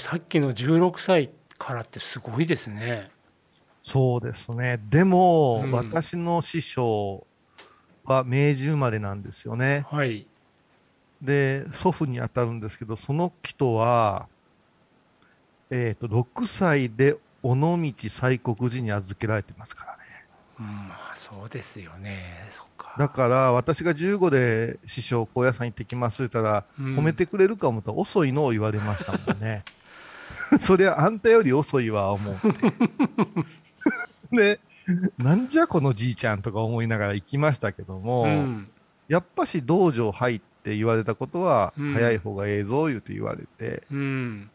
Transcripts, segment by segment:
さっきの16歳からってすごいですね。そうですね。でも、うん私の師匠は明治生まれなんですよね。はい。で、祖父に当たるんですけど、その人は、えっ、と、6歳で尾道西国寺に預けられてますからね。うん、まあそうですよね。そっか。だから、私が15で師匠、高野山行ってきますって言ったら、うん褒めてくれるか思ったら遅いのを言われましたもんね。そりゃ、あんたより遅いわ、思って。で、なんじゃこのじいちゃんとか思いながら行きましたけども、うん。やっぱし道場入って言われたことは、うん早い方がええぞ、言うて言われて、うん。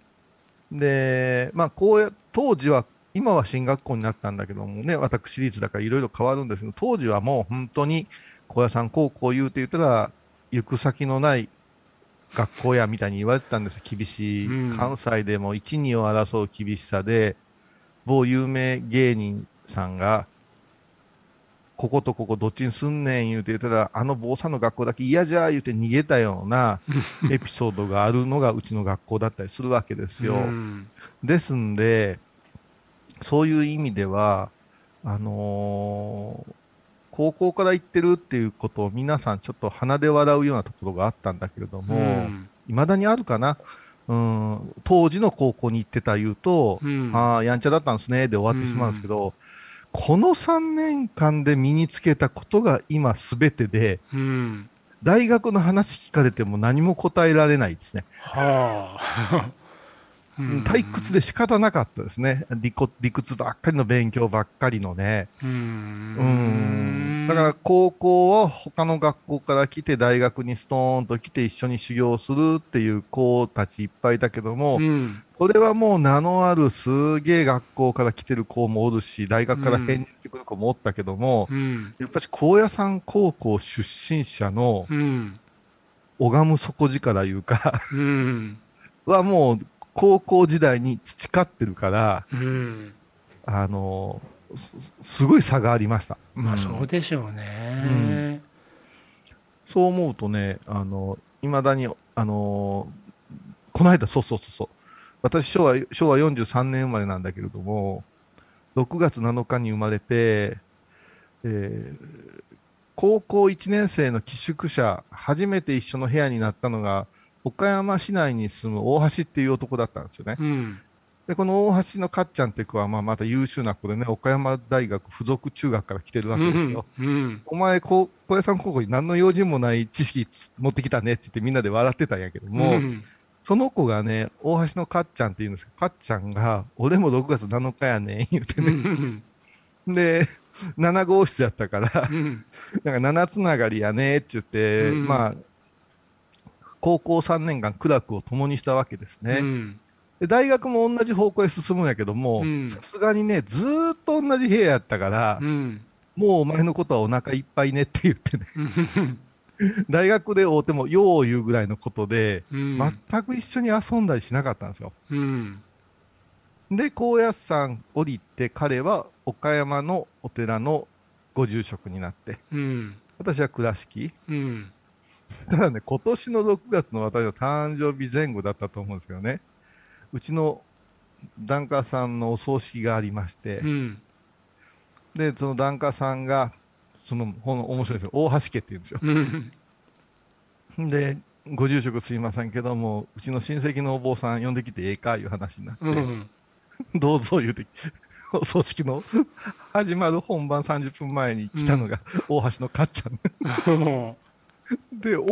で、まあ、こうや、当時は、今は進学校になったんだけどもね、私立だからいろいろ変わるんですけど、当時はもう本当に、高野山高校言うて言ったら、行く先のない学校やみたいに言われてたんですよ、厳しい。うん関西でも1、2を争う厳しさで、某有名芸人さんが、こことここどっちにすんねん言うて言ったら、あの坊さんの学校だけ嫌じゃ言うて逃げたような エピソードがあるのがうちの学校だったりするわけですよ。うんですんで、そういう意味では、あのー高校から行ってるっていうことを皆さんちょっと鼻で笑うようなところがあったんだけれどうも、ん未だにあるかな？うん、当時の高校に行ってた言うと、うんああ、やんちゃだったんですね、で終わってしまうんですけど、この3年間で身につけたことが今すべてで、うん。大学の話聞かれても何も答えられないですね。はあ。うん退屈で仕方なかったですね。理こ理屈ばっかりの勉強ばっかりのね。う。うんん。だから高校は他の学校から来て大学にストーンと来て一緒に修行するっていう子たちいっぱいだけども、うん。これはもう名のあるすげえ学校から来てる子もおるし、大学から編入してくる子もおったけども、うん。やっぱり高野山高校出身者のうん。拝む底力いうか、うん。はもう高校時代に培ってるから、うん。あのすすごい差がありました。まあうんそうでしょうね。そう思うとね、あの、未だに、あのこの間、そうそうそうそう。私、昭和、昭和43年生まれなんだけれども、6月7日に生まれて、えー高校1年生の寄宿舎、初めて一緒の部屋になったのが、岡山市内に住む大橋っていう男だったんですよね。うん。で、この大橋のかっちゃんって子は、まあ、また優秀な子でね、岡山大学附属中学から来てるわけですよ。うん。お前、こう小屋さん高校に何の用心もない知識持ってきたねって言ってみんなで笑ってたんやけども、うんその子がね、大橋のかっちゃんって言うんですけど、かっちゃんが、俺も6月7日やねん、言うてうね。ん。で、7号室やったから、うん。なんか7つながりやねって言って、うんまあ、高校3年間苦楽を共にしたわけですね。うん。で大学も同じ方向へ進むんやけどもうん、さすがにね、ずーっと同じ部屋やったから、うん。もうお前のことはお腹いっぱいねって言ってね、うん。大学で会うても、よう言うぐらいのことで、うん。全く一緒に遊んだりしなかったんですよ。うん。で、高野山降りて、彼は岡山のお寺のご住職になって、うん。私は倉敷。うん。ただね、今年の6月の私の誕生日前後だったと思うんですけどね、うちの檀家さんのお葬式がありまして、うん。で、その檀家さんが、その、ほん面白いですよ。大橋家って言うんですよ。うん。で、ご住職すいませんけども、うちの親戚のお坊さん呼んできてええかいう話になって、うん。どうぞ言うて、お葬式の始まる本番30分前に来たのが、大橋のかっちゃん。で、お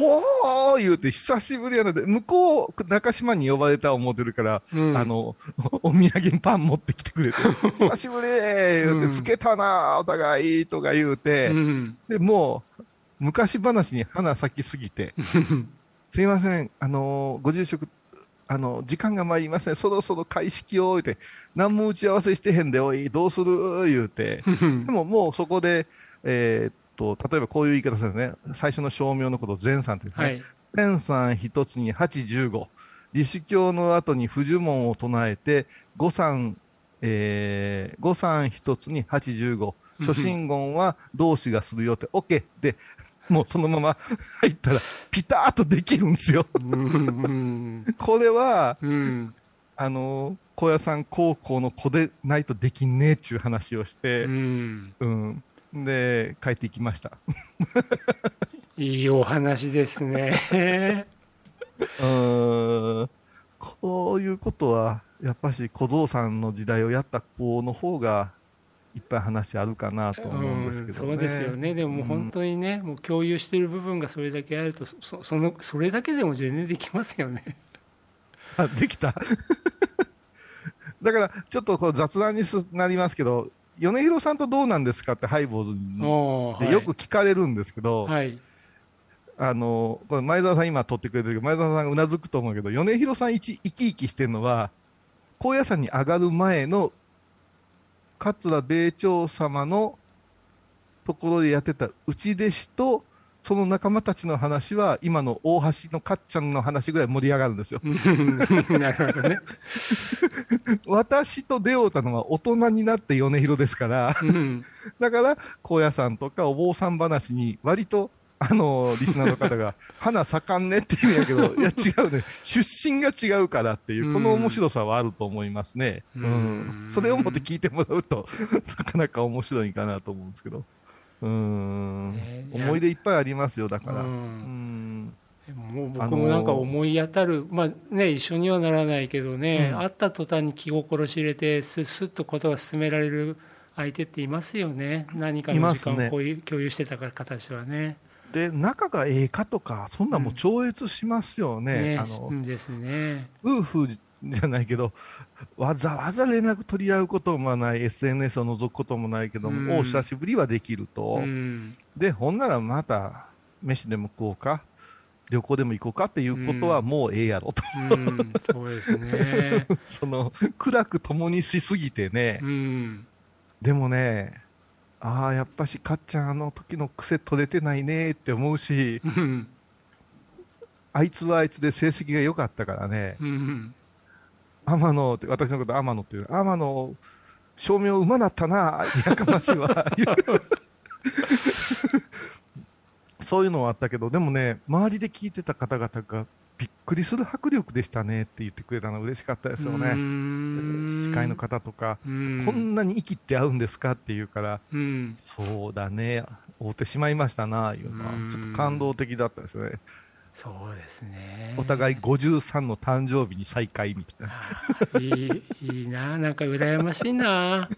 ー言うて、久しぶりやので、向こう、中島に呼ばれた思ってるから、うん。あ、の、お土産にパン持ってきてくれて、久しぶり言うて、うん。老けたなお互いとか言うて、うん。で、もう、昔話に花咲きすぎて、すいません、あのご住職、あの、時間が参りません、そろそろ開式を、言うて、何も打ち合わせしてへんで、おい、どうする言うて、でももうそこで、えーっと、例えばこういう言い方するんですね、最初の称名のことを善さんってですね。はい。善さん一つに八十五。李子教の後に不呪文を唱えて、五三、えー、五三一つに八十五。初心言は同志がするよって、OK で、もうそのまま入ったら、ピターッとできるんですよ。うん。これは、うん。あの、高野山高校の子でないとできんねえっちゅう話をしてう、ん。うん。で、帰っていきました。いいお話ですね。うーん。こういうことは、やっぱし小僧さんの時代をやった子の方が、いっぱい話あるかなと思うんですけどね。そうですよね。でもうん本当にね、もう共有している部分がそれだけあると、そそのそれだけでも全然できますよね。あ、できた だから、ちょっとこう雑談にすなりますけど、米広さんとどうなんですかってハイボーズでよく聞かれるんですけど、はい。あの、これ前澤さん今撮ってくれてるけど、前澤さんがうなずくと思うけど、米広さん一生き生きしてるのは、高野山に上がる前の桂米朝様のところでやってた内弟子と、その仲間たちの話は、今の大橋のかっちゃんの話ぐらい盛り上がるんですよ。なるほどね。私と出会うたのは大人になって米広ですから、うんだから、高野山とかお坊さん話に割と、あの、リスナーの方が、花盛んねって言うんやけど、いや違うね、出身が違うからっていうう、んこの面白さはあると思いますね。ううんん。それをもって聞いてもらうと、なかなか面白いかなと思うんですけど。うんね。思い出いっぱいありますよ、だから。ううんん。もう僕もなんか思い当たる、まあね、一緒にはならないけどね、うん会った途端に気心知れて、すすっとことが進められる相手っていますよね、何かの時間をこういう共有してた形はね。で、仲がええかとか、そんなんもう超越しますよね。ねあの、ですね。夫婦じゃないけど、わざわざ連絡取り合うこともない、SNS を覗くこともないけども、うん。お久しぶりはできると、うん。で、ほんならまた、飯でも食おうか、旅行でも行こうかっていうことはもうええやろと、うん、そうですね。その暗く共にしすぎてね、うん、でもね、ああ、やっぱし、かっちゃん、あの時の癖取れてないねって思うし、うん、あいつはあいつで成績が良かったからね、うん、天野って、私のこと天野っていう、天野、照明馬だったな、やかましいわ。そういうのはあったけど、でもね、周りで聞いてた方々がびっくりする迫力でしたねって言ってくれたの嬉しかったですようね。ん司会の方とか、うん、こんなに息って合うんですかって言うから、うん、そうだね、会うてしまいましたな、いうのはうん、ちょっと感動的だったですね。そうですね。お互い53の誕生日に再会みたいな。いい、いいな、なんか羨ましいな。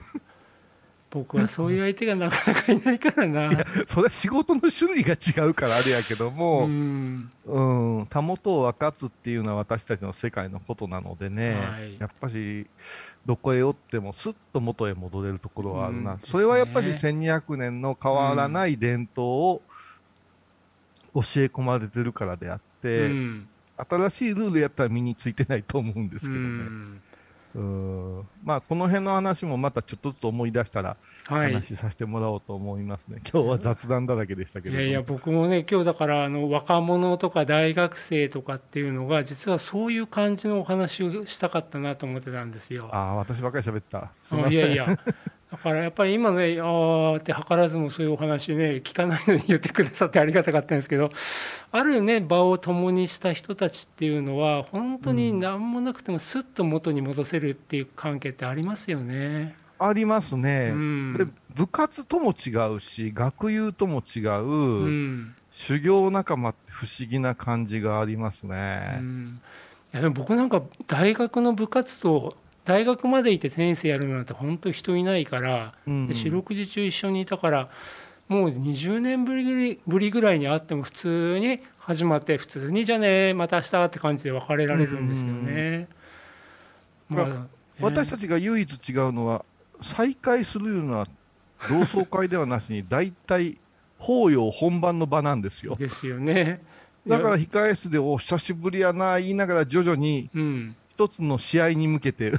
僕はそういう相手がなかなかいないからな。それは仕事の種類が違うからあれやけども、うん、うん、たもとを分かつっていうのは私たちの世界のことなのでね、はいやっぱし、どこへおってもすっと元へ戻れるところはあるな、うんそれはやっぱしです1200年の変わらない伝統を教え込まれてるからであって、うん、新しいルールやったら身についてないと思うんですけどね。うんうんまあ、この辺の話もまたちょっとずつ思い出したらはい。話させてもらおうと思いますね。今日は雑談だらけでしたけれども。いやいや、僕もね、今日だから、あの、若者とか大学生とかっていうのが、実はそういう感じのお話をしたかったなと思ってたんですよ。ああ、私ばっかり喋った。いやいや、だからやっぱり今ね、あーって図らずもそういうお話ね、聞かないのに言ってくださってありがたかったんですけど、あるね、場を共にした人たちっていうのは、本当に何もなくてもすっと元に戻せるっていう関係ってありますよね。ありますね。うんこれ部活とも違うし、学友とも違う、うん修行仲間って不思議な感じがありますうね。んいやでも僕なんか大学の部活動大学までいてテニスやるなんて本当人いないから、うんで四六時中一緒にいたからもう20年ぶりぶりぐらいに会っても普通に始まって普通にじゃあねまた明日って感じで別れられるんですよね。うんまあ私たちが唯一違うのは、再会するのは同窓会ではなしに、大体、法要本番の場なんですよ。ですよね。だから控え室でお久しぶりやな言いながら徐々にうん一つの試合に向けて、あ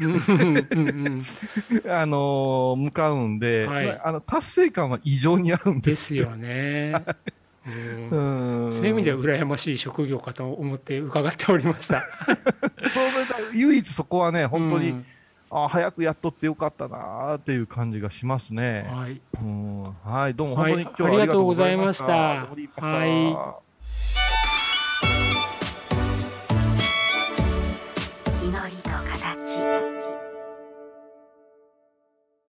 のー向かうんで、はいあの達成感は異常にあるんで。ですすよね。うんうんそういう意味では羨ましい職業かと思って伺っておりました。それが唯一そこはね、本当に、うんあ早くやっとってよかったなーっていう感じがしますね。はい。うんはい、どうもはい本当に今日はありがとうございました。ありがとうございありがとうございましたはい